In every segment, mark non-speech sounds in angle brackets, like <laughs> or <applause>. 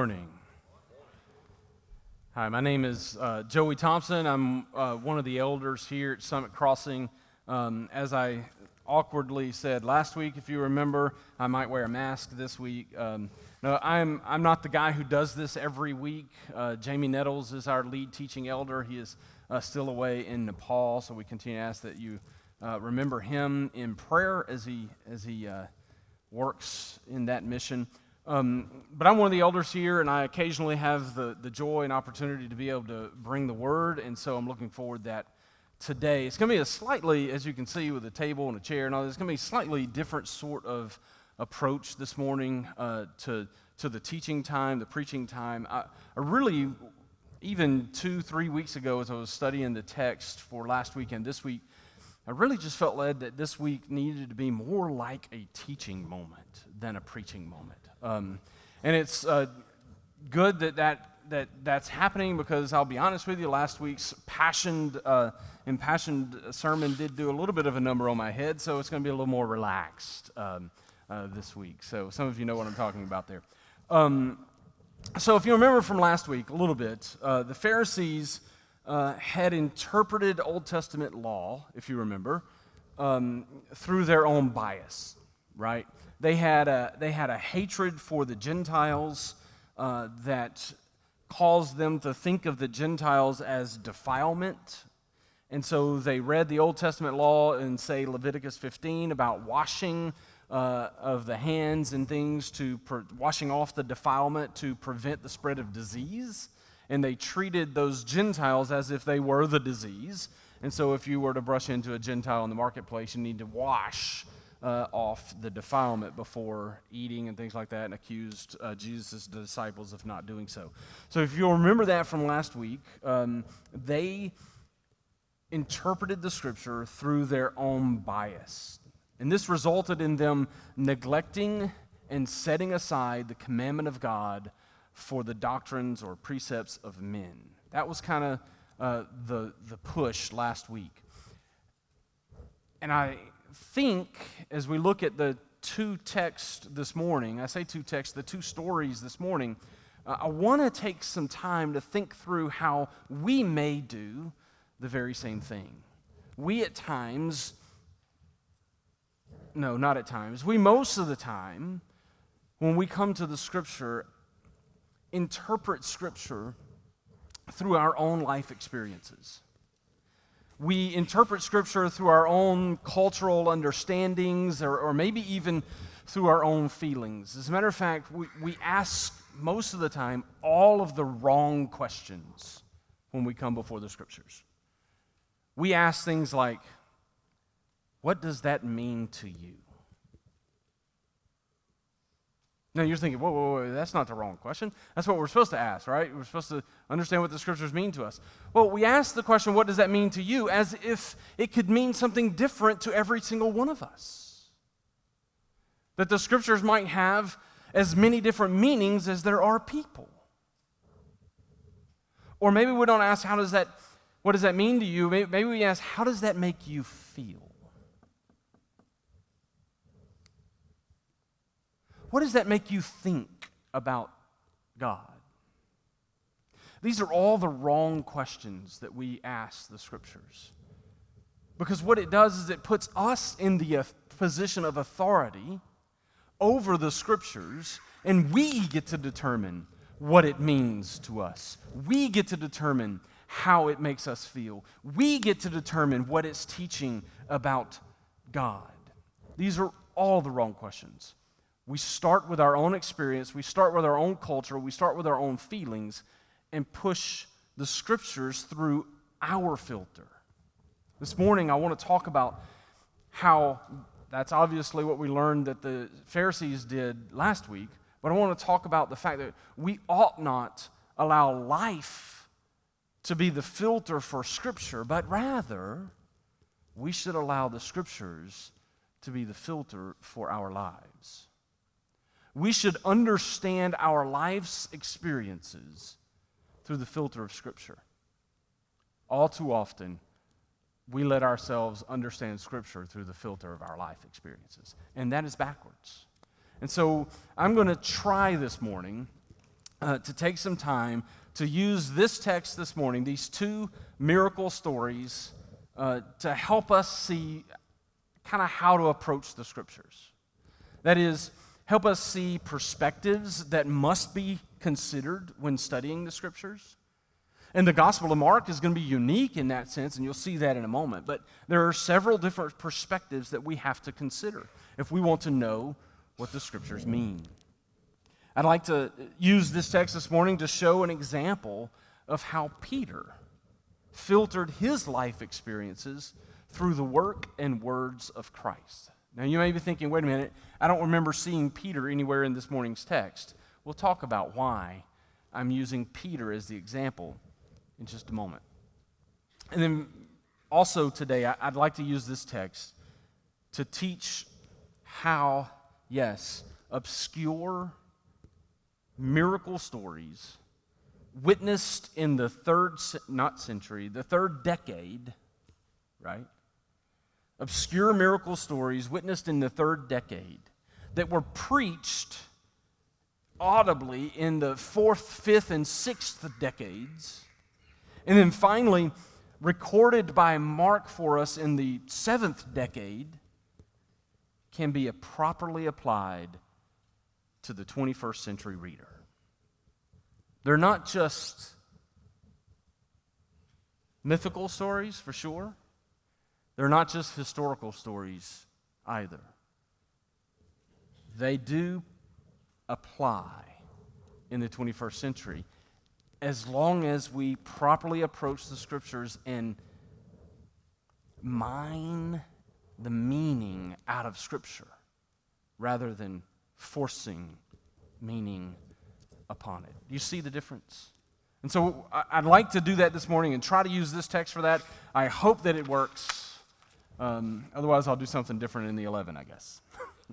morning. Hi, my name is uh, Joey Thompson. I'm uh, one of the elders here at Summit Crossing. Um, as I awkwardly said last week, if you remember, I might wear a mask this week. Um, no, I'm, I'm not the guy who does this every week. Uh, Jamie Nettles is our lead teaching elder. He is uh, still away in Nepal, so we continue to ask that you uh, remember him in prayer as he, as he uh, works in that mission. Um, but I'm one of the elders here, and I occasionally have the, the joy and opportunity to be able to bring the word, and so I'm looking forward that today. It's going to be a slightly, as you can see, with a table and a chair and all this, it's going to be a slightly different sort of approach this morning uh, to, to the teaching time, the preaching time. I, I really, even two, three weeks ago, as I was studying the text for last week and this week, I really just felt led that this week needed to be more like a teaching moment than a preaching moment. Um, and it's uh, good that, that, that that's happening because I'll be honest with you, last week's passioned, uh, impassioned sermon did do a little bit of a number on my head, so it's going to be a little more relaxed um, uh, this week. So some of you know what I'm talking about there. Um, so if you remember from last week a little bit, uh, the Pharisees uh, had interpreted Old Testament law, if you remember, um, through their own bias, right? They had a, they had a hatred for the Gentiles uh, that caused them to think of the Gentiles as defilement. And so they read the Old Testament law in, say, Leviticus 15 about washing uh, of the hands and things to per- washing off the defilement to prevent the spread of disease. And they treated those Gentiles as if they were the disease. And so if you were to brush into a Gentile in the marketplace, you need to wash uh, off the defilement before eating and things like that and accused uh, Jesus' disciples of not doing so. So, if you'll remember that from last week, um, they interpreted the scripture through their own bias. And this resulted in them neglecting and setting aside the commandment of God for the doctrines or precepts of men. That was kind of uh, the, the push last week. And I think as we look at the two texts this morning, I say two texts, the two stories this morning, uh, I want to take some time to think through how we may do the very same thing. We at times, no, not at times, we most of the time, when we come to the scripture, interpret scripture through our own life experiences we interpret Scripture through our own cultural understandings or, or maybe even through our own feelings. As a matter of fact, we, we ask most of the time all of the wrong questions when we come before the Scriptures. We ask things like, What does that mean to you? Now you're thinking, whoa, whoa, whoa, that's not the wrong question. That's what we're supposed to ask, right? We're supposed to understand what the scriptures mean to us. Well, we ask the question, what does that mean to you, as if it could mean something different to every single one of us. That the scriptures might have as many different meanings as there are people. Or maybe we don't ask, how does that, what does that mean to you? Maybe we ask, how does that make you feel? What does that make you think about God? These are all the wrong questions that we ask the scriptures. Because what it does is it puts us in the position of authority over the scriptures, and we get to determine what it means to us. We get to determine how it makes us feel. We get to determine what it's teaching about God. These are all the wrong questions. We start with our own experience, we start with our own culture, we start with our own feelings, and push the scriptures through our filter. This morning, I want to talk about how that's obviously what we learned that the Pharisees did last week, but I want to talk about the fact that we ought not allow life to be the filter for Scripture, but rather we should allow the Scriptures to be the filter for our lives we should understand our life's experiences through the filter of Scripture. All too often, we let ourselves understand Scripture through the filter of our life experiences, and that is backwards. And so, I'm going to try this morning uh, to take some time to use this text this morning, these two miracle stories, uh, to help us see kind of how to approach the scriptures. That is, help us see perspectives that must be considered when studying the scriptures. And the Gospel of Mark is going to be unique in that sense, and you'll see that in a moment. But there are several different perspectives that we have to consider if we want to know what the scriptures mean. I'd like to use this text this morning to show an example of how Peter filtered his life experiences through the work and words of Christ. Now, you may be thinking, wait a minute, I don't remember seeing Peter anywhere in this morning's text. We'll talk about why I'm using Peter as the example in just a moment. And then also today, I'd like to use this text to teach how, yes, obscure miracle stories witnessed in the third, not century, the third decade, right? Obscure miracle stories witnessed in the third decade that were preached audibly in the fourth, fifth, and sixth decades. And then finally, recorded by Mark for us in the seventh decade, can be properly applied to the 21st century reader. They're not just mythical stories, for sure. They're not just historical stories either. They do apply in the 21st century as long as we properly approach the scriptures and mine the meaning out of scripture rather than forcing meaning upon it. Do you see the difference? And so I'd like to do that this morning and try to use this text for that. I hope that it works. Um, otherwise, I'll do something different in the 11, I guess. <laughs>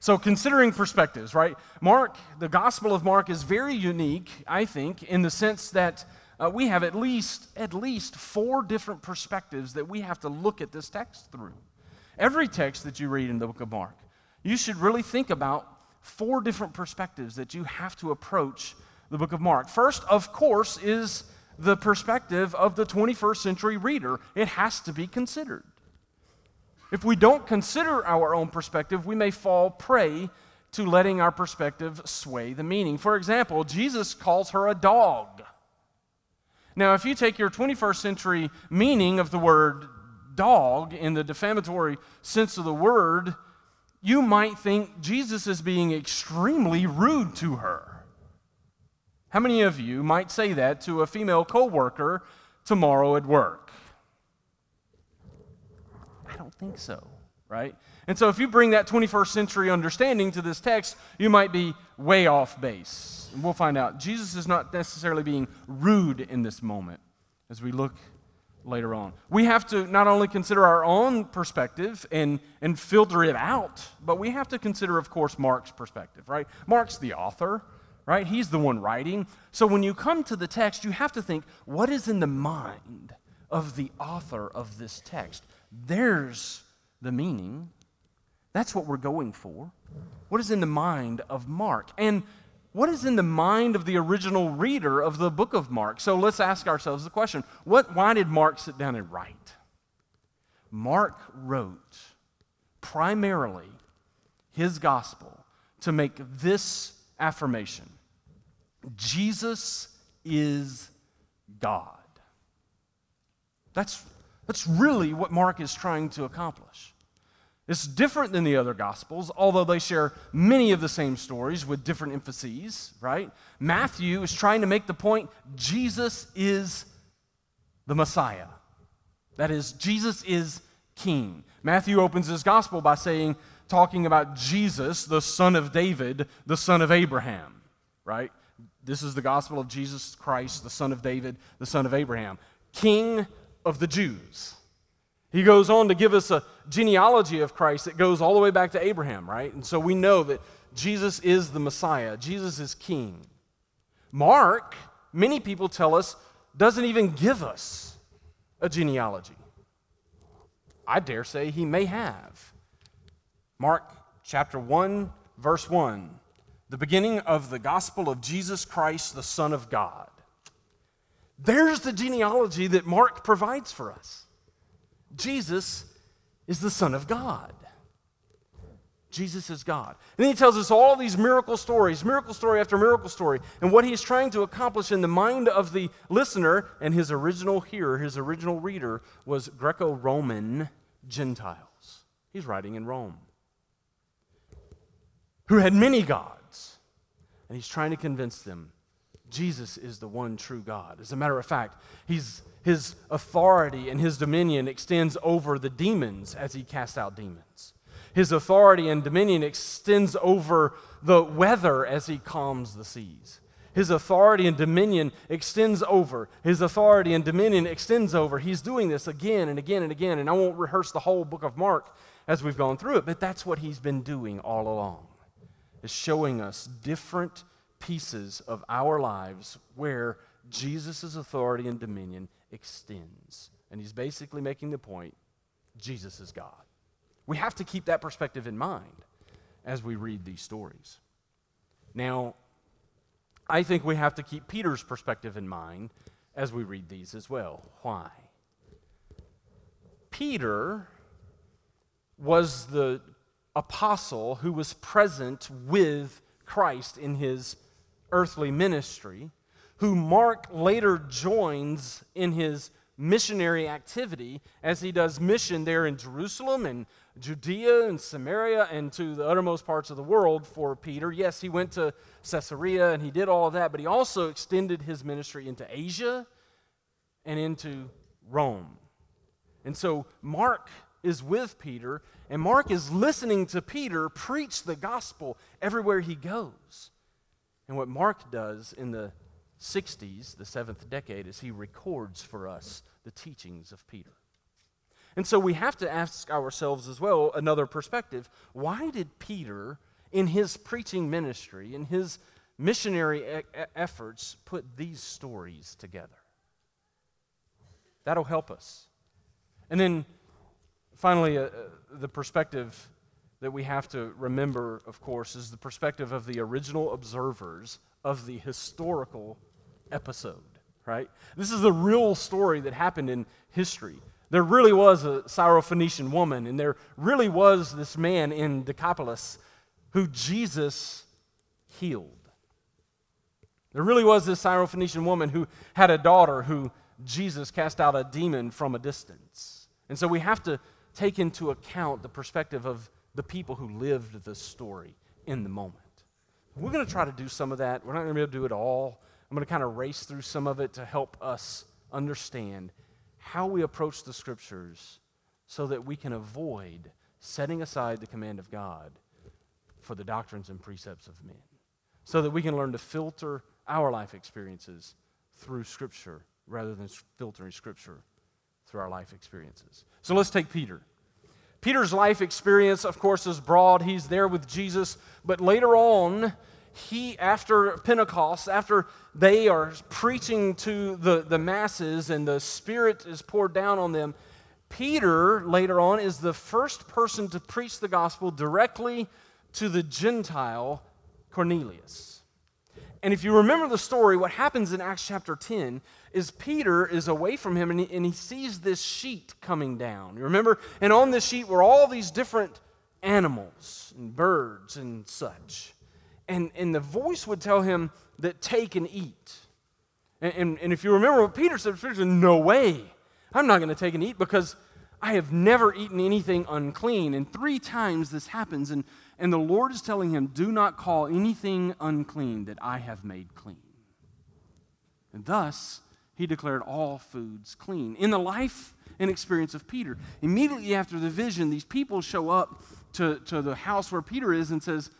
so, considering perspectives, right? Mark, the Gospel of Mark is very unique, I think, in the sense that uh, we have at least at least four different perspectives that we have to look at this text through. Every text that you read in the book of Mark, you should really think about four different perspectives that you have to approach the book of Mark. First, of course, is the perspective of the 21st century reader. It has to be considered. If we don't consider our own perspective, we may fall prey to letting our perspective sway the meaning. For example, Jesus calls her a dog. Now, if you take your 21st century meaning of the word dog in the defamatory sense of the word, you might think Jesus is being extremely rude to her. How many of you might say that to a female coworker tomorrow at work? I don't think so, right? And so if you bring that 21st century understanding to this text, you might be way off base. And we'll find out. Jesus is not necessarily being rude in this moment as we look later on. We have to not only consider our own perspective and, and filter it out, but we have to consider, of course, Mark's perspective, right? Mark's the author, right? He's the one writing. So when you come to the text, you have to think, what is in the mind of the author of this text? There's the meaning. That's what we're going for. What is in the mind of Mark? And what is in the mind of the original reader of the book of Mark? So let's ask ourselves the question what, why did Mark sit down and write? Mark wrote primarily his gospel to make this affirmation Jesus is God. That's, that's really what Mark is trying to accomplish. It's different than the other Gospels, although they share many of the same stories with different emphases, right? Matthew is trying to make the point Jesus is the Messiah. That is, Jesus is King. Matthew opens his Gospel by saying, talking about Jesus, the son of David, the son of Abraham, right? This is the Gospel of Jesus Christ, the son of David, the son of Abraham, King of the Jews. He goes on to give us a genealogy of Christ that goes all the way back to Abraham, right? And so we know that Jesus is the Messiah, Jesus is King. Mark, many people tell us, doesn't even give us a genealogy. I dare say he may have. Mark chapter 1, verse 1 the beginning of the gospel of Jesus Christ, the Son of God. There's the genealogy that Mark provides for us. Jesus is the Son of God. Jesus is God. And then he tells us all these miracle stories, miracle story after miracle story, and what he's trying to accomplish in the mind of the listener and his original hearer, his original reader, was Greco Roman Gentiles. He's writing in Rome, who had many gods. And he's trying to convince them Jesus is the one true God. As a matter of fact, he's, his authority and his dominion extends over the demons as he casts out demons. His authority and dominion extends over the weather as he calms the seas. His authority and dominion extends over. His authority and dominion extends over. He's doing this again and again and again. And I won't rehearse the whole book of Mark as we've gone through it, but that's what he's been doing all along, is showing us different pieces of our lives where Jesus' authority and dominion extends. And he's basically making the point Jesus is God. We have to keep that perspective in mind as we read these stories. Now, I think we have to keep Peter's perspective in mind as we read these as well. Why? Peter was the apostle who was present with Christ in his earthly ministry, who Mark later joins in his missionary activity as he does mission there in Jerusalem and Judea and Samaria and to the uttermost parts of the world for Peter. Yes, he went to Caesarea and he did all of that, but he also extended his ministry into Asia and into Rome. And so Mark is with Peter, and Mark is listening to Peter preach the gospel everywhere he goes. And what Mark does in the 60s, the seventh decade, is he records for us the teachings of Peter. And so we have to ask ourselves as well another perspective. Why did Peter, in his preaching ministry, in his missionary e- efforts, put these stories together? That'll help us. And then finally, uh, uh the perspective that we have to remember, of course, is the perspective of the original observers of the historical episode, right? This is a real story that happened in history. There really was a Syrophoenician woman, and there really was this man in Decapolis who Jesus healed. There really was this Syrophoenician woman who had a daughter who Jesus cast out a demon from a distance. And so we have to take into account the perspective of the people who lived the story in the moment. We're going to try to do some of that. We're not going to be able to do it all. I'm going to kind of race through some of it to help us understand how we approach the scriptures so that we can avoid setting aside the command of God for the doctrines and precepts of men. So that we can learn to filter our life experiences through scripture rather than filtering scripture through our life experiences. So let's take Peter. Peter's life experience, of course, is broad. He's there with Jesus. But later on, he, after Pentecost, after they are preaching to the, the masses and the Spirit is poured down on them, Peter, later on, is the first person to preach the gospel directly to the Gentile Cornelius. And if you remember the story, what happens in Acts chapter 10 is Peter is away from him and he, and he sees this sheet coming down. You remember? And on this sheet were all these different animals and birds and such. And, and the voice would tell him that take and eat. And, and, and if you remember what Peter said, Peter said, No way. I'm not going to take and eat because I have never eaten anything unclean. And three times this happens. And, and the Lord is telling him, Do not call anything unclean that I have made clean. And thus, he declared all foods clean. In the life and experience of Peter, immediately after the vision, these people show up to, to the house where Peter is and says,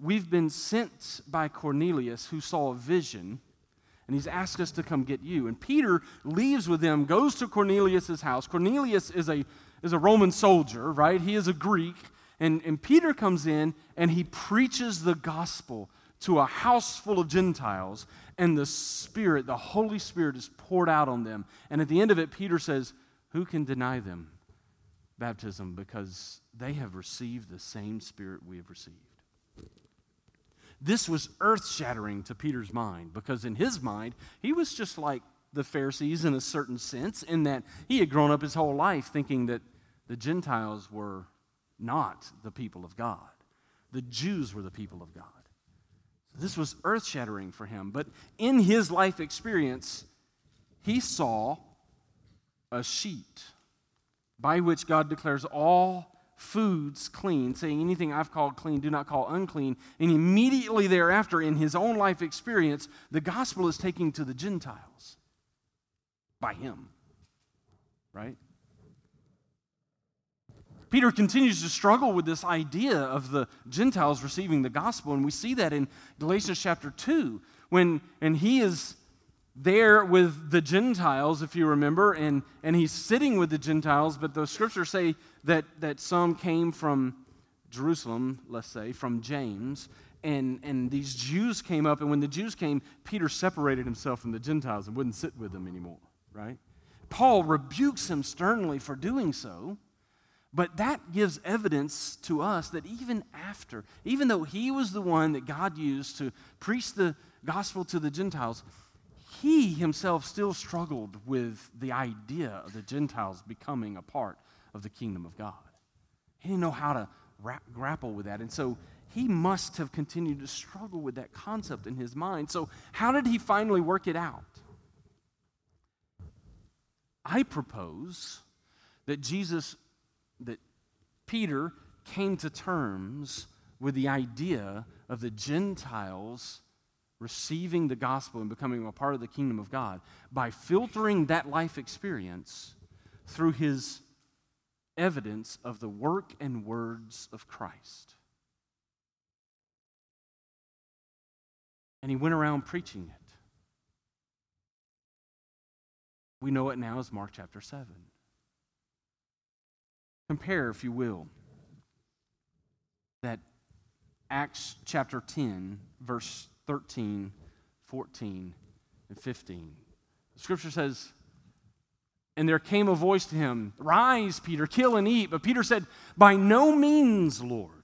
We've been sent by Cornelius who saw a vision, and he's asked us to come get you. And Peter leaves with them, goes to Cornelius' house. Cornelius is a, is a Roman soldier, right? He is a Greek. And, and Peter comes in and he preaches the gospel to a house full of Gentiles and the Spirit, the Holy Spirit, is poured out on them. And at the end of it, Peter says, Who can deny them baptism? Because they have received the same Spirit we have received. this was earth shattering to Peter's mind because, in his mind, he was just like the Pharisees in a certain sense, in that he had grown up his whole life thinking that the Gentiles were not the people of God, the Jews were the people of God. This was earth shattering for him. But in his life experience, he saw a sheet by which God declares all foods clean, saying, Anything I've called clean, do not call unclean. And immediately thereafter, in his own life experience, the gospel is taking to the Gentiles by him. Right? Peter continues to struggle with this idea of the Gentiles receiving the gospel, and we see that in Galatians chapter 2, when and he is there with the Gentiles, if you remember, and, and he's sitting with the Gentiles, but the scriptures say that, that some came from Jerusalem, let's say, from James, and, and these Jews came up, and when the Jews came, Peter separated himself from the Gentiles and wouldn't sit with them anymore, right? Paul rebukes him sternly for doing so, but that gives evidence to us that even after, even though he was the one that God used to preach the gospel to the Gentiles, he himself still struggled with the idea of the Gentiles becoming a part of the kingdom of God. He didn't know how to ra- grapple with that. And so he must have continued to struggle with that concept in his mind. So, how did he finally work it out? I propose that Jesus, that Peter came to terms with the idea of the Gentiles receiving the gospel and becoming a part of the kingdom of God by filtering that life experience through his evidence of the work and words of Christ. And he went around preaching it. We know it now as Mark chapter 7. Compare, if you will, that Acts chapter 10, verse 13, 14, and 15. The scripture says, And there came a voice to him, Rise, Peter, kill and eat. But Peter said, By no means, Lord,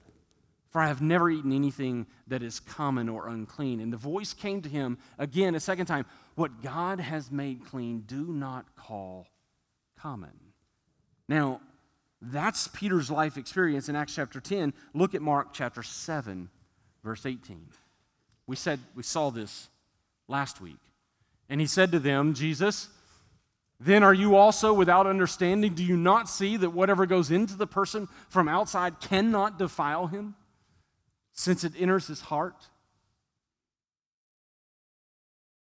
for I have never eaten anything that is common or unclean. And the voice came to him again a second time, What God has made clean, do not call common. Now, that's Peter's life experience in Acts chapter 10. Look at Mark chapter 7, verse 18. We said we saw this last week. And he said to them, Jesus, then are you also without understanding? Do you not see that whatever goes into the person from outside cannot defile him, since it enters his heart?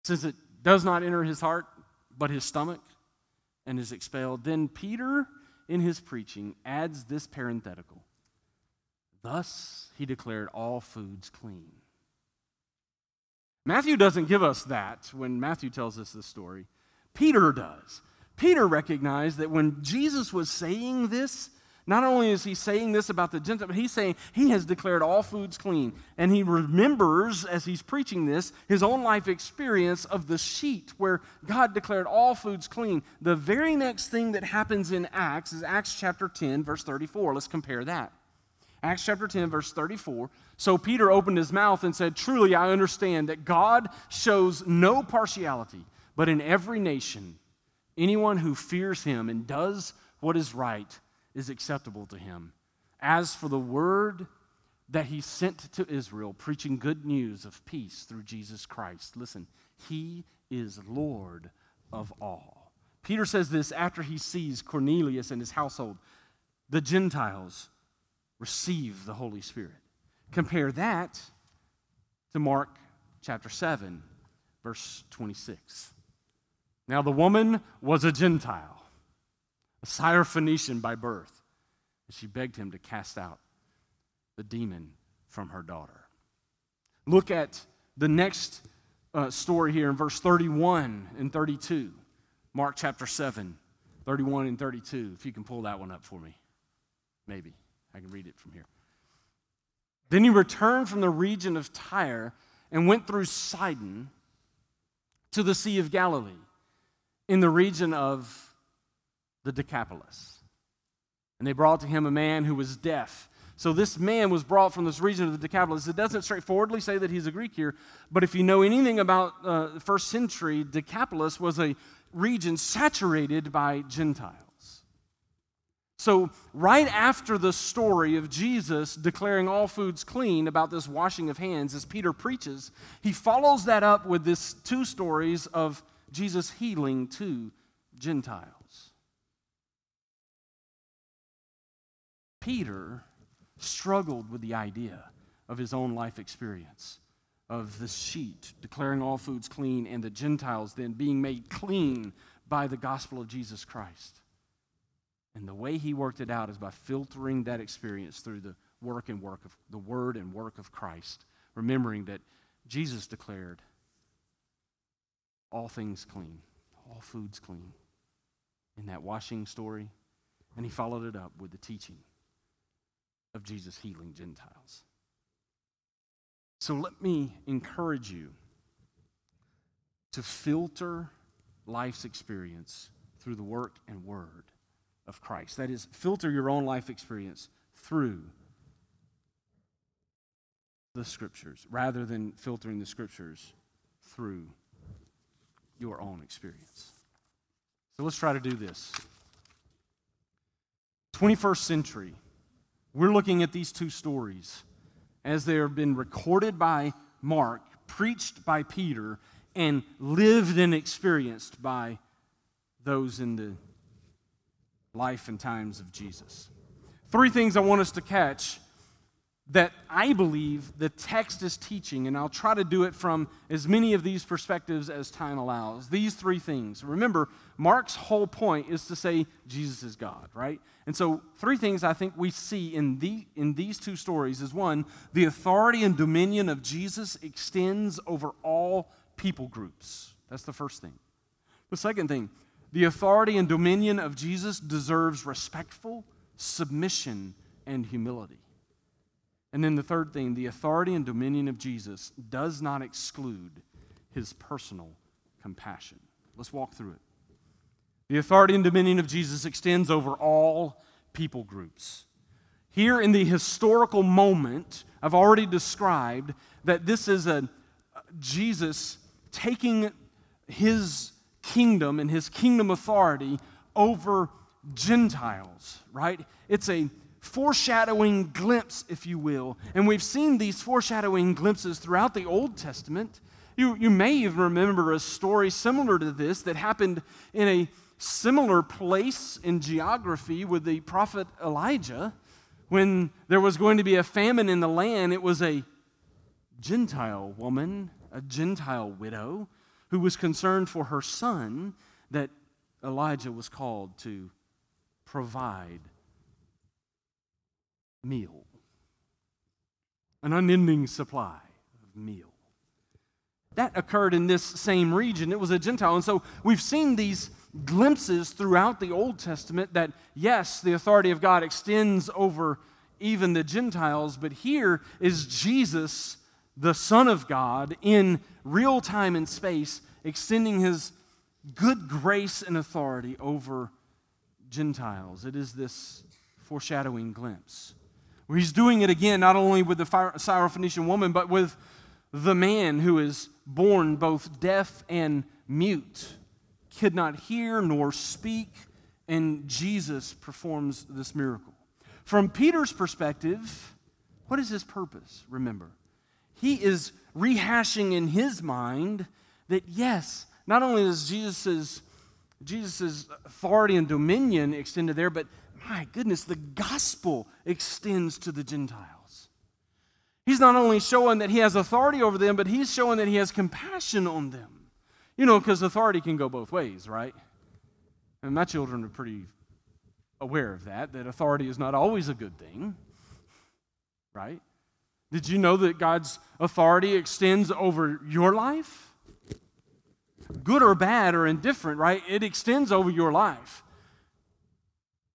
Since it does not enter his heart, but his stomach, and is expelled. Then Peter, in his preaching, adds this parenthetical Thus he declared all foods clean. Matthew doesn't give us that when Matthew tells us this story. Peter does. Peter recognized that when Jesus was saying this, not only is he saying this about the Gentiles, but he's saying he has declared all foods clean. And he remembers, as he's preaching this, his own life experience of the sheet where God declared all foods clean. The very next thing that happens in Acts is Acts chapter 10, verse 34. Let's compare that. Acts chapter 10, verse 34. So Peter opened his mouth and said, Truly, I understand that God shows no partiality, but in every nation, anyone who fears him and does what is right is acceptable to him. As for the word that he sent to Israel, preaching good news of peace through Jesus Christ, listen, he is Lord of all. Peter says this after he sees Cornelius and his household, the Gentiles receive the Holy Spirit. Compare that to Mark chapter 7, verse 26. Now, the woman was a Gentile, Syrophoenician by birth, and she begged him to cast out the demon from her daughter. Look at the next uh, story here in verse 31 and 32. Mark chapter 7, 31 and 32. If you can pull that one up for me, maybe. I can read it from here. Then he returned from the region of Tyre and went through Sidon to the Sea of Galilee in the region of the Decapolis. And they brought to him a man who was deaf, So this man was brought from this region of the Decapolis. It doesn't straightforwardly say that he's a Greek here, but if you know anything about uh, the first century, Decapolis was a region saturated by Gentiles. So, right after the story of Jesus declaring all foods clean about this washing of hands, as Peter preaches, he follows that up with this two stories of Jesus healing two Gentiles. Peter struggled with the idea of his own life experience of the sheet declaring all foods clean and the Gentiles then being made clean by the gospel of Jesus Christ. And the way he worked it out is by filtering that experience through the work and work of the word and work of Christ, remembering that Jesus declared all things clean, all foods clean in that washing story, and he followed it up with the teaching of Jesus healing Gentiles. So let me encourage you to filter life's experience through the work and word of Christ. That is, filter your own life experience through the scriptures rather than filtering the scriptures through your own experience. So let's try to do this. 21st century, we're looking at these two stories as they have been recorded by Mark, preached by Peter, and lived and experienced by those in the life and times of Jesus. Three things I want us to catch that I believe the text is teaching, and I'll try to do it from as many of these perspectives as time allows. These three things. Remember, Mark's whole point is to say Jesus is God, right? And so, three things I think we see in, the, in these two stories is one, the authority and dominion of Jesus extends over all people groups. That's the first thing. The second thing, the authority and dominion of Jesus deserves respectful submission and humility. And then the third thing, the authority and dominion of Jesus does not exclude his personal compassion. Let's walk through it. The authority and dominion of Jesus extends over all people groups. Here in the historical moment, I've already described that this is a Jesus taking his kingdom and his kingdom authority over Gentiles, right? It's a foreshadowing glimpse, if you will. And we've seen these foreshadowing glimpses throughout the Old Testament. You, you may even remember a story similar to this that happened in a similar place in geography with the prophet Elijah. When there was going to be a famine in the land, it was a Gentile woman, a Gentile widow, who was concerned for her son that Elijah was called to provide meal, an unending supply of meal. That occurred in this same region. It was a Gentile. And so we've seen these glimpses throughout the Old Testament that, yes, the authority of God extends over even the Gentiles, but here is Jesus the Son of God in real time and space, extending his good grace and authority over Gentiles. It is this foreshadowing glimpse. Where he's doing it again, not only with the Syrophoenician woman, but with the man who is born both deaf and mute, could not hear nor speak, and Jesus performs this miracle. From Peter's perspective, what is his purpose? Remember, he is rehashing in his mind that yes, not only is Jesus' Jesus' authority and dominion extended there, but my goodness, the gospel extends to the Gentiles. He's not only showing that he has authority over them, but he's showing that he has compassion on them. You know, because authority can go both ways, right? And my children are pretty aware of that, that authority is not always a good thing, right? Did you know that God's authority extends over your life? Good or bad or indifferent, right? It extends over your life.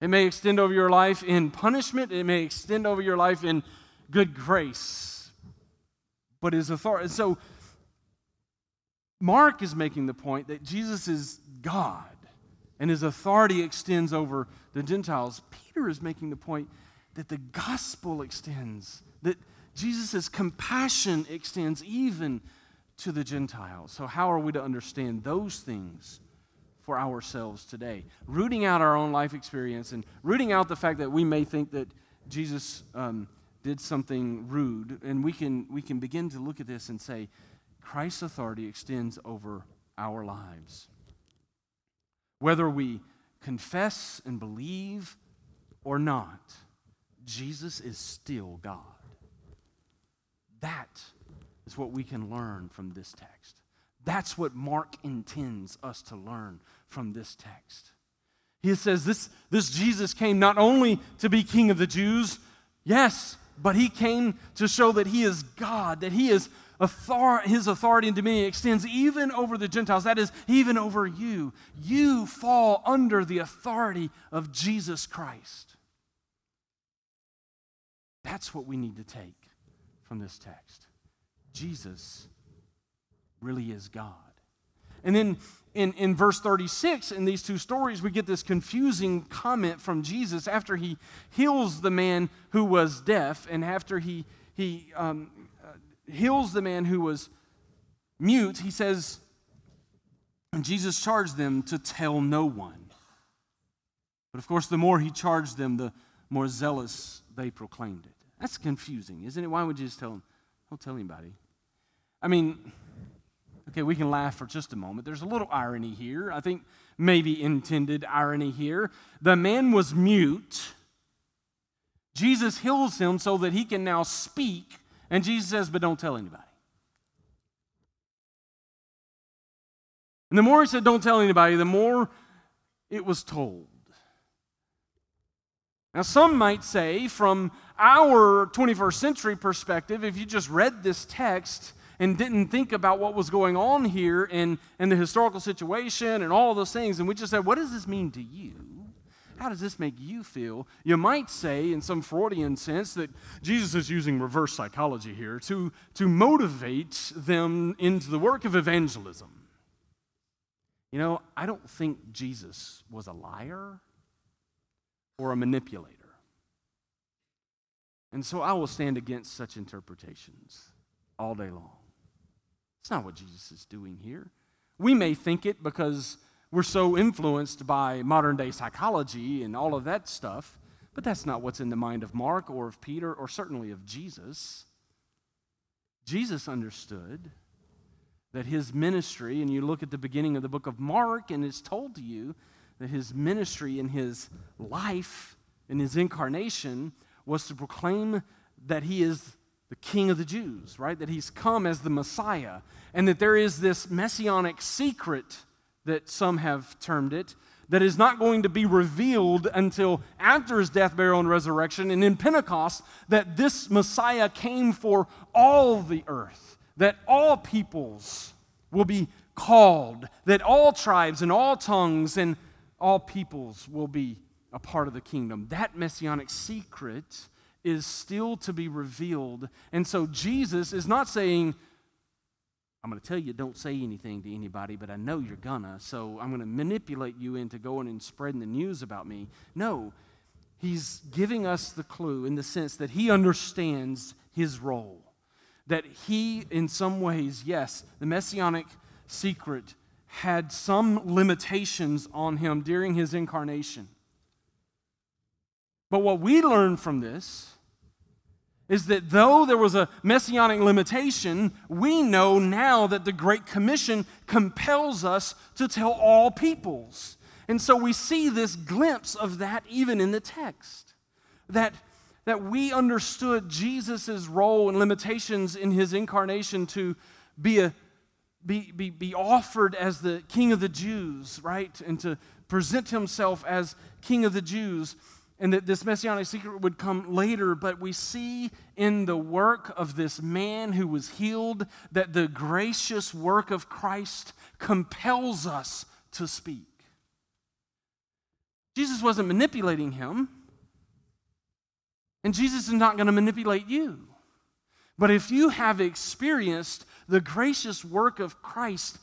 It may extend over your life in punishment, it may extend over your life in good grace. But his authority. So, Mark is making the point that Jesus is God and his authority extends over the Gentiles. Peter is making the point that the gospel extends, that Jesus' compassion extends even to the Gentiles. So, how are we to understand those things for ourselves today? Rooting out our own life experience and rooting out the fact that we may think that Jesus um, did something rude, and we can, we can begin to look at this and say, Christ's authority extends over our lives. Whether we confess and believe or not, Jesus is still God. That is what we can learn from this text. That's what Mark intends us to learn from this text. He says this, this Jesus came not only to be king of the Jews, yes, but he came to show that he is God, that he is author- his authority and dominion extends even over the Gentiles, that is, even over you. You fall under the authority of Jesus Christ. That's what we need to take from this text. Jesus really is God. And then in, in verse 36, in these two stories, we get this confusing comment from Jesus after he heals the man who was deaf and after he, he um, uh, heals the man who was mute. He says, and Jesus charged them to tell no one. But of course, the more he charged them, the more zealous they proclaimed it. That's confusing, isn't it? Why would you just tell them, don't tell anybody? I mean, Okay, we can laugh for just a moment. There's a little irony here. I think maybe intended irony here. The man was mute. Jesus heals him so that he can now speak. And Jesus says, but don't tell anybody. And the more he said, don't tell anybody, the more it was told. Now, some might say, from our 21st century perspective, if you just read this text, and didn't think about what was going on here and, and the historical situation and all those things. And we just said, what does this mean to you? How does this make you feel? You might say, in some Freudian sense, that Jesus is using reverse psychology here to, to motivate them into the work of evangelism. You know, I don't think Jesus was a liar or a manipulator. And so I will stand against such interpretations all day long. It's not what Jesus is doing here. We may think it because we're so influenced by modern day psychology and all of that stuff, but that's not what's in the mind of Mark or of Peter or certainly of Jesus. Jesus understood that his ministry, and you look at the beginning of the book of Mark, and it's told to you that his ministry and his life and his incarnation was to proclaim that he is the king of the Jews, right? That he's come as the Messiah, and that there is this messianic secret that some have termed it that is not going to be revealed until after his death, burial, and resurrection. And in Pentecost, that this Messiah came for all the earth, that all peoples will be called, that all tribes and all tongues and all peoples will be a part of the kingdom. That messianic secret is still to be revealed. And so Jesus is not saying, I'm going to tell you don't say anything to anybody, but I know you're gonna, so I'm going to manipulate you into going and spreading the news about me. No, he's giving us the clue in the sense that he understands his role. That he, in some ways, yes, the messianic secret had some limitations on him during his incarnation. But what we learn from this is that though there was a messianic limitation, we know now that the Great Commission compels us to tell all peoples. And so we see this glimpse of that even in the text. That, that we understood Jesus' role and limitations in his incarnation to be, a, be, be, be offered as the king of the Jews, right? And to present himself as king of the Jews and that this messianic secret would come later, but we see in the work of this man who was healed that the gracious work of Christ compels us to speak. Jesus wasn't manipulating him, and Jesus is not going to manipulate you. But if you have experienced the gracious work of Christ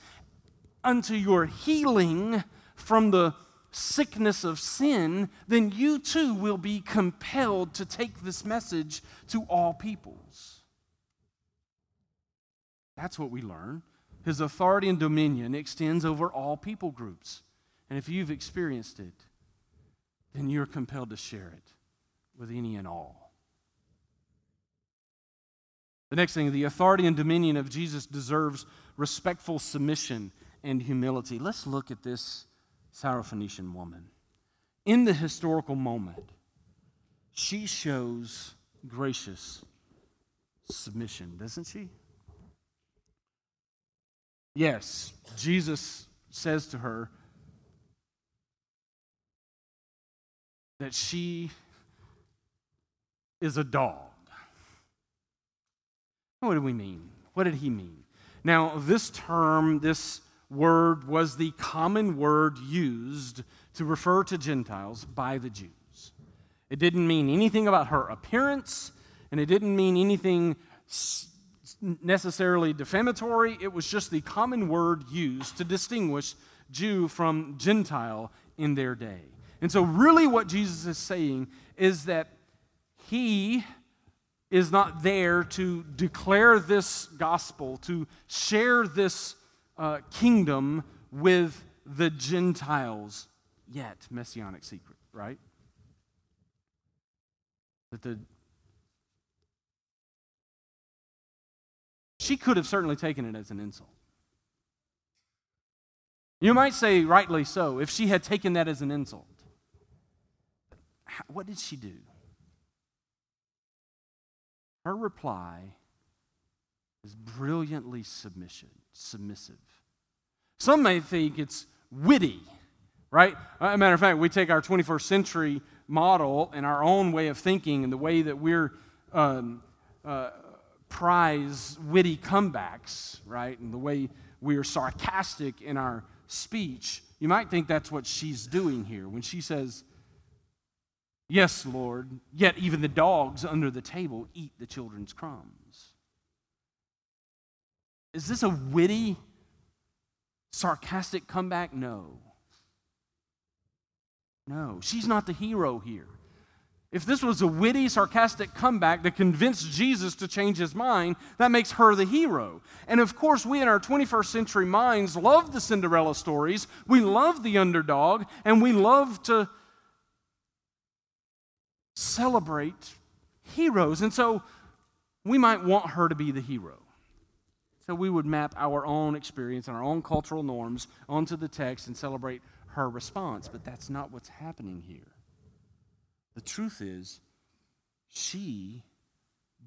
unto your healing from the sickness of sin, then you too will be compelled to take this message to all peoples. That's what we learn. His authority and dominion extends over all people groups. And if you've experienced it, then you're compelled to share it with any and all. The next thing, the authority and dominion of Jesus deserves respectful submission and humility. Let's look at this Syrophoenician woman. In the historical moment, she shows gracious submission, doesn't she? Yes, Jesus says to her that she is a dog. What do we mean? What did he mean? Now, this term, this word, was the common word used to refer to Gentiles by the Jews. It didn't mean anything about her appearance, and it didn't mean anything necessarily defamatory. It was just the common word used to distinguish Jew from Gentile in their day. And so, really, what Jesus is saying is that he is not there to declare this gospel, to share this uh, kingdom with the Gentiles yet. Messianic secret, right? That the she could have certainly taken it as an insult. You might say, rightly so, if she had taken that as an insult. What did she do? Her reply is brilliantly submission, submissive. Some may think it's witty, right? A matter of fact, we take our 21st century model and our own way of thinking and the way that we're um, uh, prize witty comebacks, right? And the way we are sarcastic in our speech. You might think that's what she's doing here when she says, Yes, Lord, yet even the dogs under the table eat the children's crumbs. Is this a witty, sarcastic comeback? No. No, she's not the hero here. If this was a witty, sarcastic comeback that convinced Jesus to change his mind, that makes her the hero. And of course, we in our 21st century minds love the Cinderella stories. We love the underdog, and we love to celebrate heroes. And so we might want her to be the hero. So we would map our own experience and our own cultural norms onto the text and celebrate her response. But that's not what's happening here. The truth is, she,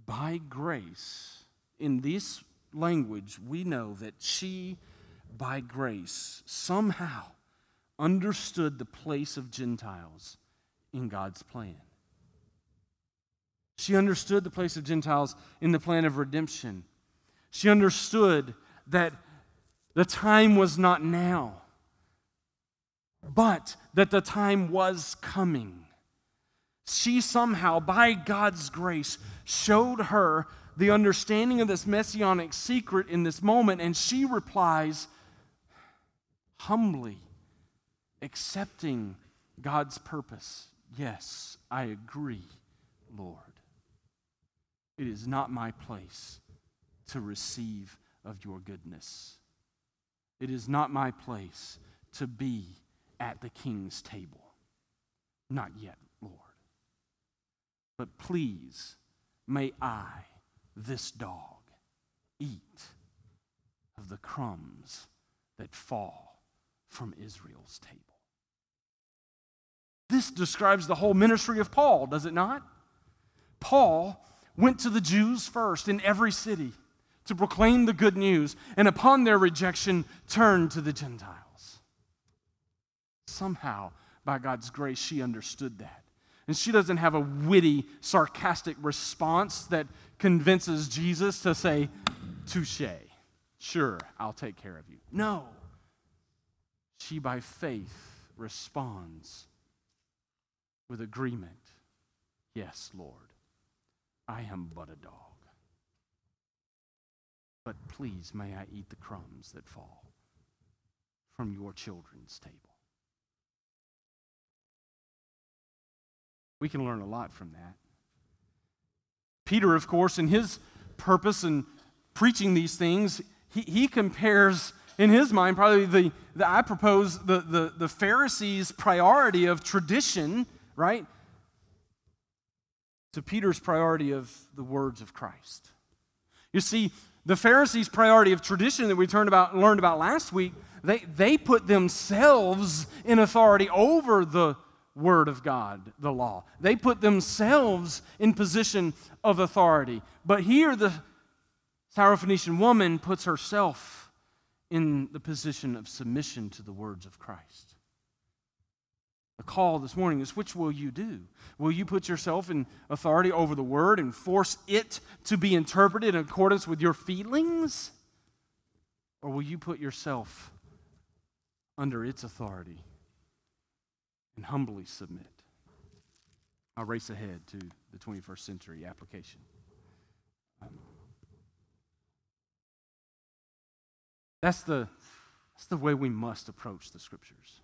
by grace, in this language, we know that she, by grace, somehow understood the place of Gentiles in God's plan. She understood the place of Gentiles in the plan of redemption. She understood that the time was not now, but that the time was coming. She somehow, by God's grace, showed her the understanding of this messianic secret in this moment, and she replies humbly, accepting God's purpose. Yes, I agree, Lord. It is not my place to receive of your goodness. It is not my place to be at the king's table. Not yet, Lord. But please, may I, this dog, eat of the crumbs that fall from Israel's table. This describes the whole ministry of Paul, does it not? Paul went to the Jews first in every city to proclaim the good news, and upon their rejection, turned to the Gentiles. Somehow, by God's grace, she understood that. And she doesn't have a witty, sarcastic response that convinces Jesus to say, Touche, sure, I'll take care of you. No. She, by faith, responds with agreement Yes, Lord. I am but a dog. But please, may I eat the crumbs that fall from your children's table. We can learn a lot from that. Peter, of course, in his purpose in preaching these things, he, he compares, in his mind, probably the, the I propose the, the, the Pharisees' priority of tradition, right, to Peter's priority of the words of Christ. You see, the Pharisees' priority of tradition that we about, learned about last week, they, they put themselves in authority over the Word of God, the law. They put themselves in position of authority. But here, the Syrophoenician woman puts herself in the position of submission to the words of Christ. The call this morning is which will you do? Will you put yourself in authority over the word and force it to be interpreted in accordance with your feelings? Or will you put yourself under its authority and humbly submit? I'll race ahead to the 21st century application. That's, the, that's the way we must approach the scriptures.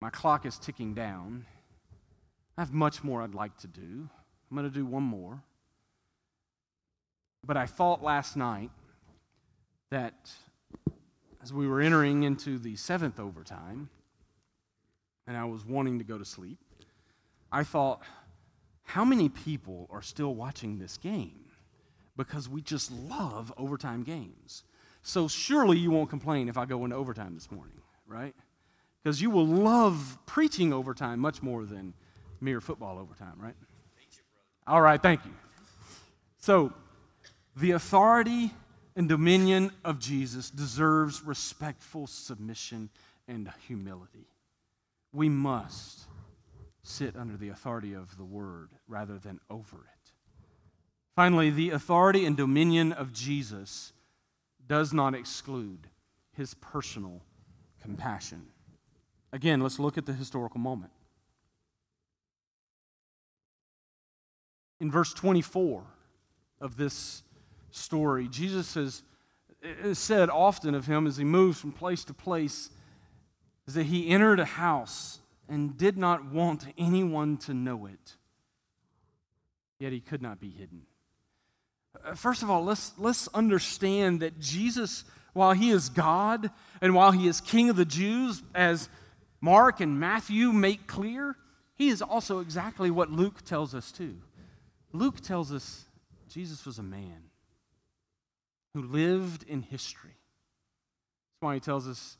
My clock is ticking down. I have much more I'd like to do. I'm going to do one more. But I thought last night that as we were entering into the seventh overtime, and I was wanting to go to sleep, I thought, how many people are still watching this game? Because we just love overtime games. So surely you won't complain if I go into overtime this morning, right? Because you will love preaching overtime much more than mere football overtime, right? All right, thank you. So, the authority and dominion of Jesus deserves respectful submission and humility. We must sit under the authority of the word rather than over it. Finally, the authority and dominion of Jesus does not exclude his personal compassion. Again, let's look at the historical moment. In verse 24 of this story, Jesus has said often of him as he moves from place to place is that he entered a house and did not want anyone to know it, yet he could not be hidden. Uh, first of all, let's, let's understand that Jesus, while he is God and while he is King of the Jews, as Mark and Matthew make clear, he is also exactly what Luke tells us too. Luke tells us Jesus was a man who lived in history. That's why he tells us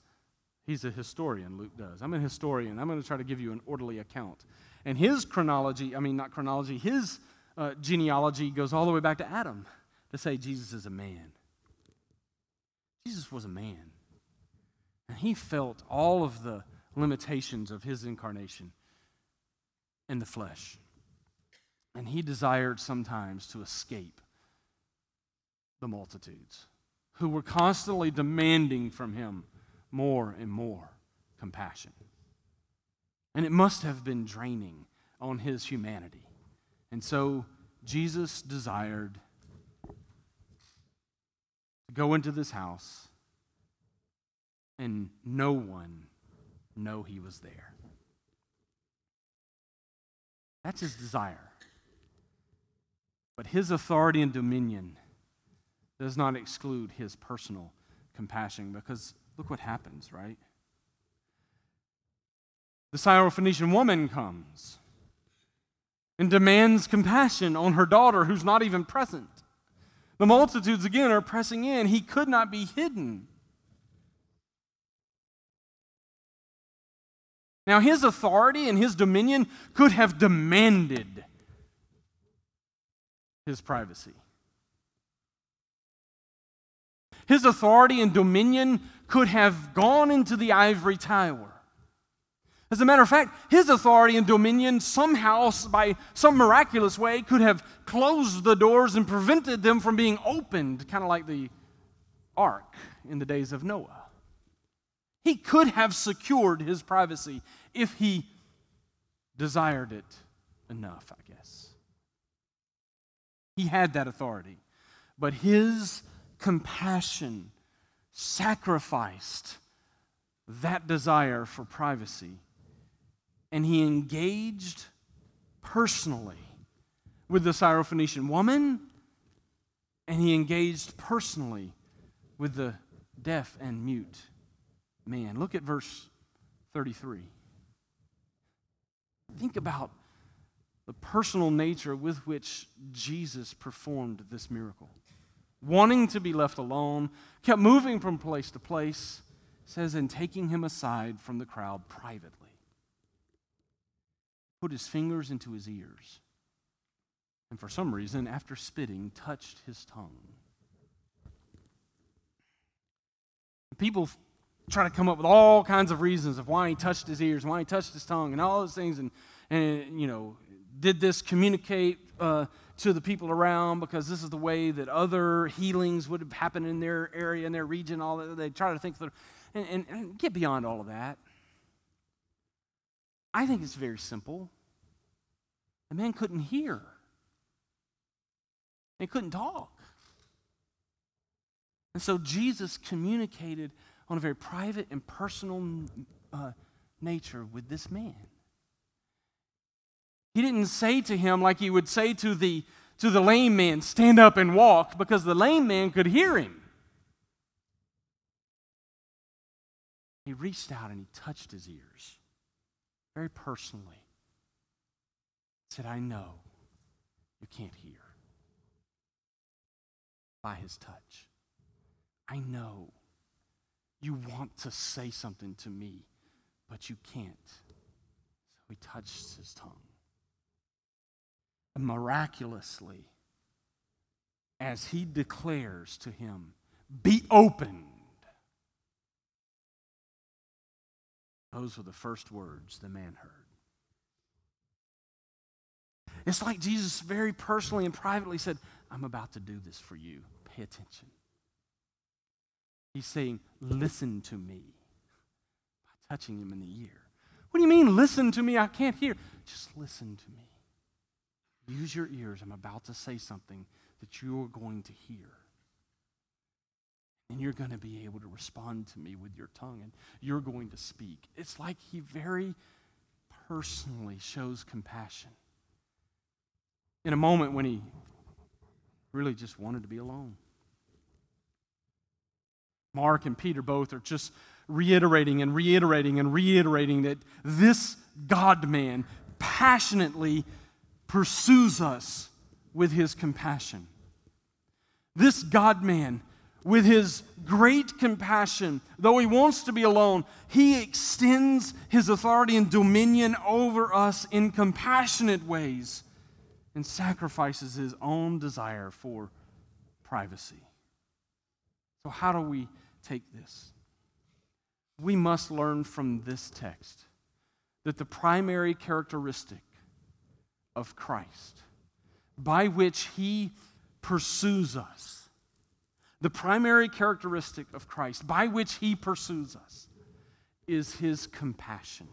he's a historian, Luke does. I'm a historian. I'm going to try to give you an orderly account. And his chronology, I mean, not chronology, his uh, genealogy goes all the way back to Adam to say Jesus is a man. Jesus was a man. And he felt all of the limitations of his incarnation in the flesh. And he desired sometimes to escape the multitudes who were constantly demanding from him more and more compassion. And it must have been draining on his humanity. And so Jesus desired to go into this house, and no one know he was there. That's his desire. But his authority and dominion does not exclude his personal compassion because look what happens, right? The Syrophoenician woman comes and demands compassion on her daughter who's not even present. The multitudes again are pressing in. He could not be hidden. Now, his authority and his dominion could have demanded his privacy. His authority and dominion could have gone into the ivory tower. As a matter of fact, his authority and dominion somehow, by some miraculous way, could have closed the doors and prevented them from being opened, kind of like the ark in the days of Noah. He could have secured his privacy if he desired it enough, I guess. He had that authority. But his compassion sacrificed that desire for privacy and he engaged personally with the Syrophoenician woman, and he engaged personally with the deaf and mute man. Look at verse 33. Think about the personal nature with which Jesus performed this miracle. Wanting to be left alone, kept moving from place to place, says, and taking him aside from the crowd privately, put his fingers into his ears, and for some reason, after spitting, touched his tongue. People try to come up with all kinds of reasons of why he touched his ears, why he touched his tongue, and all those things. And, and you know, did this communicate uh, to the people around because this is the way that other healings would have happened in their area, in their region? All that they try to think, that, and, and, and get beyond all of that. I think it's very simple. The man couldn't hear. He couldn't talk. And so Jesus communicated on a very private and personal uh, nature with this man. He didn't say to him like he would say to the, to the lame man, stand up and walk, because the lame man could hear him. He reached out and he touched his ears very personally. Said, I know you can't hear by his touch. I know you want to say something to me, but you can't. So he touched his tongue. And miraculously, as he declares to him, Be opened. Those were the first words the man heard. It's like Jesus very personally and privately said, I'm about to do this for you. Pay attention. He's saying, Listen to me by touching him in the ear. What do you mean, listen to me? I can't hear. Just listen to me. Use your ears. I'm about to say something that you're going to hear. And you're going to be able to respond to me with your tongue, and you're going to speak. It's like he very personally shows compassion in a moment when he really just wanted to be alone. Mark and Peter both are just reiterating and reiterating and reiterating that this God man passionately pursues us with his compassion. This God man, with his great compassion, though he wants to be alone, he extends his authority and dominion over us in compassionate ways and sacrifices his own desire for privacy. So, how do we take this. We must learn from this text that the primary characteristic of Christ, by which he pursues us, the primary characteristic of Christ, by which he pursues us, is his compassion.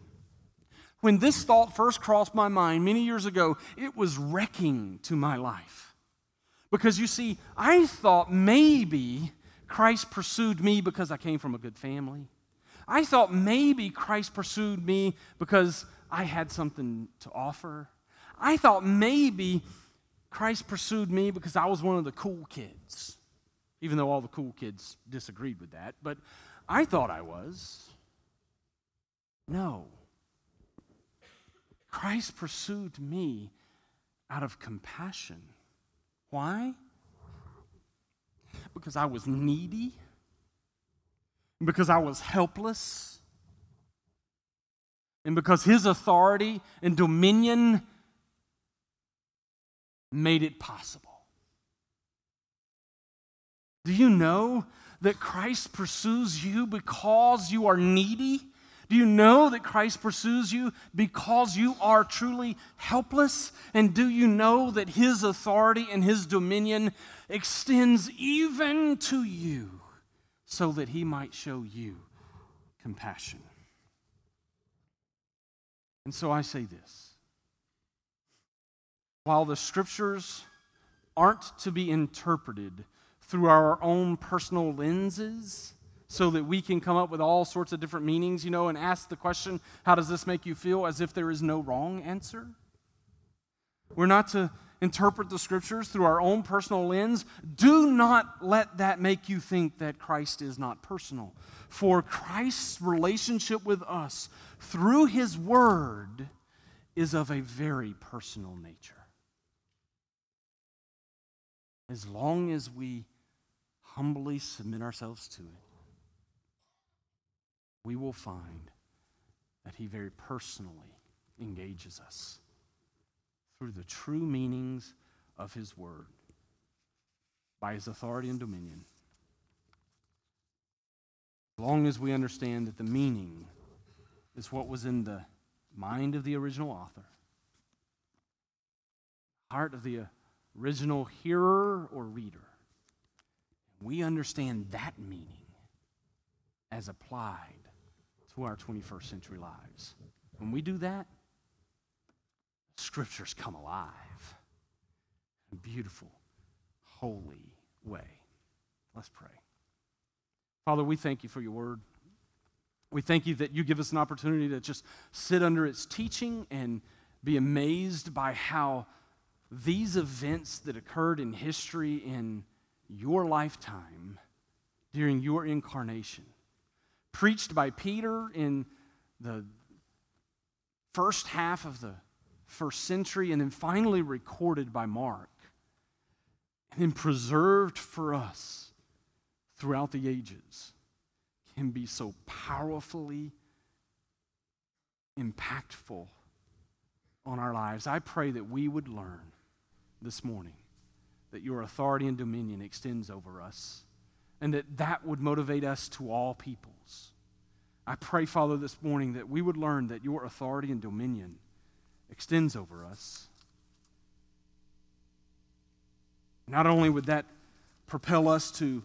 When this thought first crossed my mind many years ago, it was wrecking to my life. Because you see, I thought maybe Christ pursued me because I came from a good family. I thought maybe Christ pursued me because I had something to offer. I thought maybe Christ pursued me because I was one of the cool kids, even though all the cool kids disagreed with that. But I thought I was. No. Christ pursued me out of compassion. Why? Because I was needy, because I was helpless, and because His authority and dominion made it possible. Do you know that Christ pursues you because you are needy? Do you know that Christ pursues you because you are truly helpless? And do you know that His authority and His dominion extends even to you so that He might show you compassion? And so I say this while the scriptures aren't to be interpreted through our own personal lenses, so that we can come up with all sorts of different meanings, you know, and ask the question, how does this make you feel, as if there is no wrong answer. We're not to interpret the scriptures through our own personal lens. Do not let that make you think that Christ is not personal. For Christ's relationship with us through his word is of a very personal nature. As long as we humbly submit ourselves to it, we will find that he very personally engages us through the true meanings of his word by his authority and dominion. As long as we understand that the meaning is what was in the mind of the original author, heart of the original hearer or reader, we understand that meaning as applied to our 21st century lives. When we do that, scriptures come alive in a beautiful, holy way. Let's pray. Father, we thank you for your word. We thank you that you give us an opportunity to just sit under its teaching and be amazed by how these events that occurred in history in your lifetime during your incarnation, preached by Peter in the first half of the first century, and then finally recorded by Mark, and then preserved for us throughout the ages, can be so powerfully impactful on our lives. I pray that we would learn this morning that your authority and dominion extends over us and that that would motivate us to all peoples. I pray, Father, this morning that we would learn that your authority and dominion extends over us. Not only would that propel us to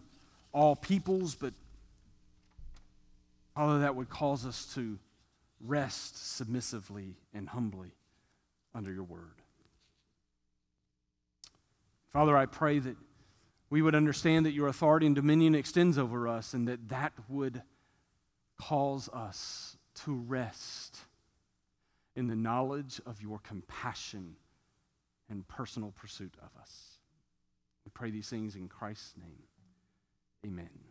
all peoples, but Father, that would cause us to rest submissively and humbly under your word. Father, I pray that we would understand that your authority and dominion extends over us and that that would cause us to rest in the knowledge of your compassion and personal pursuit of us. We pray these things in Christ's name. Amen.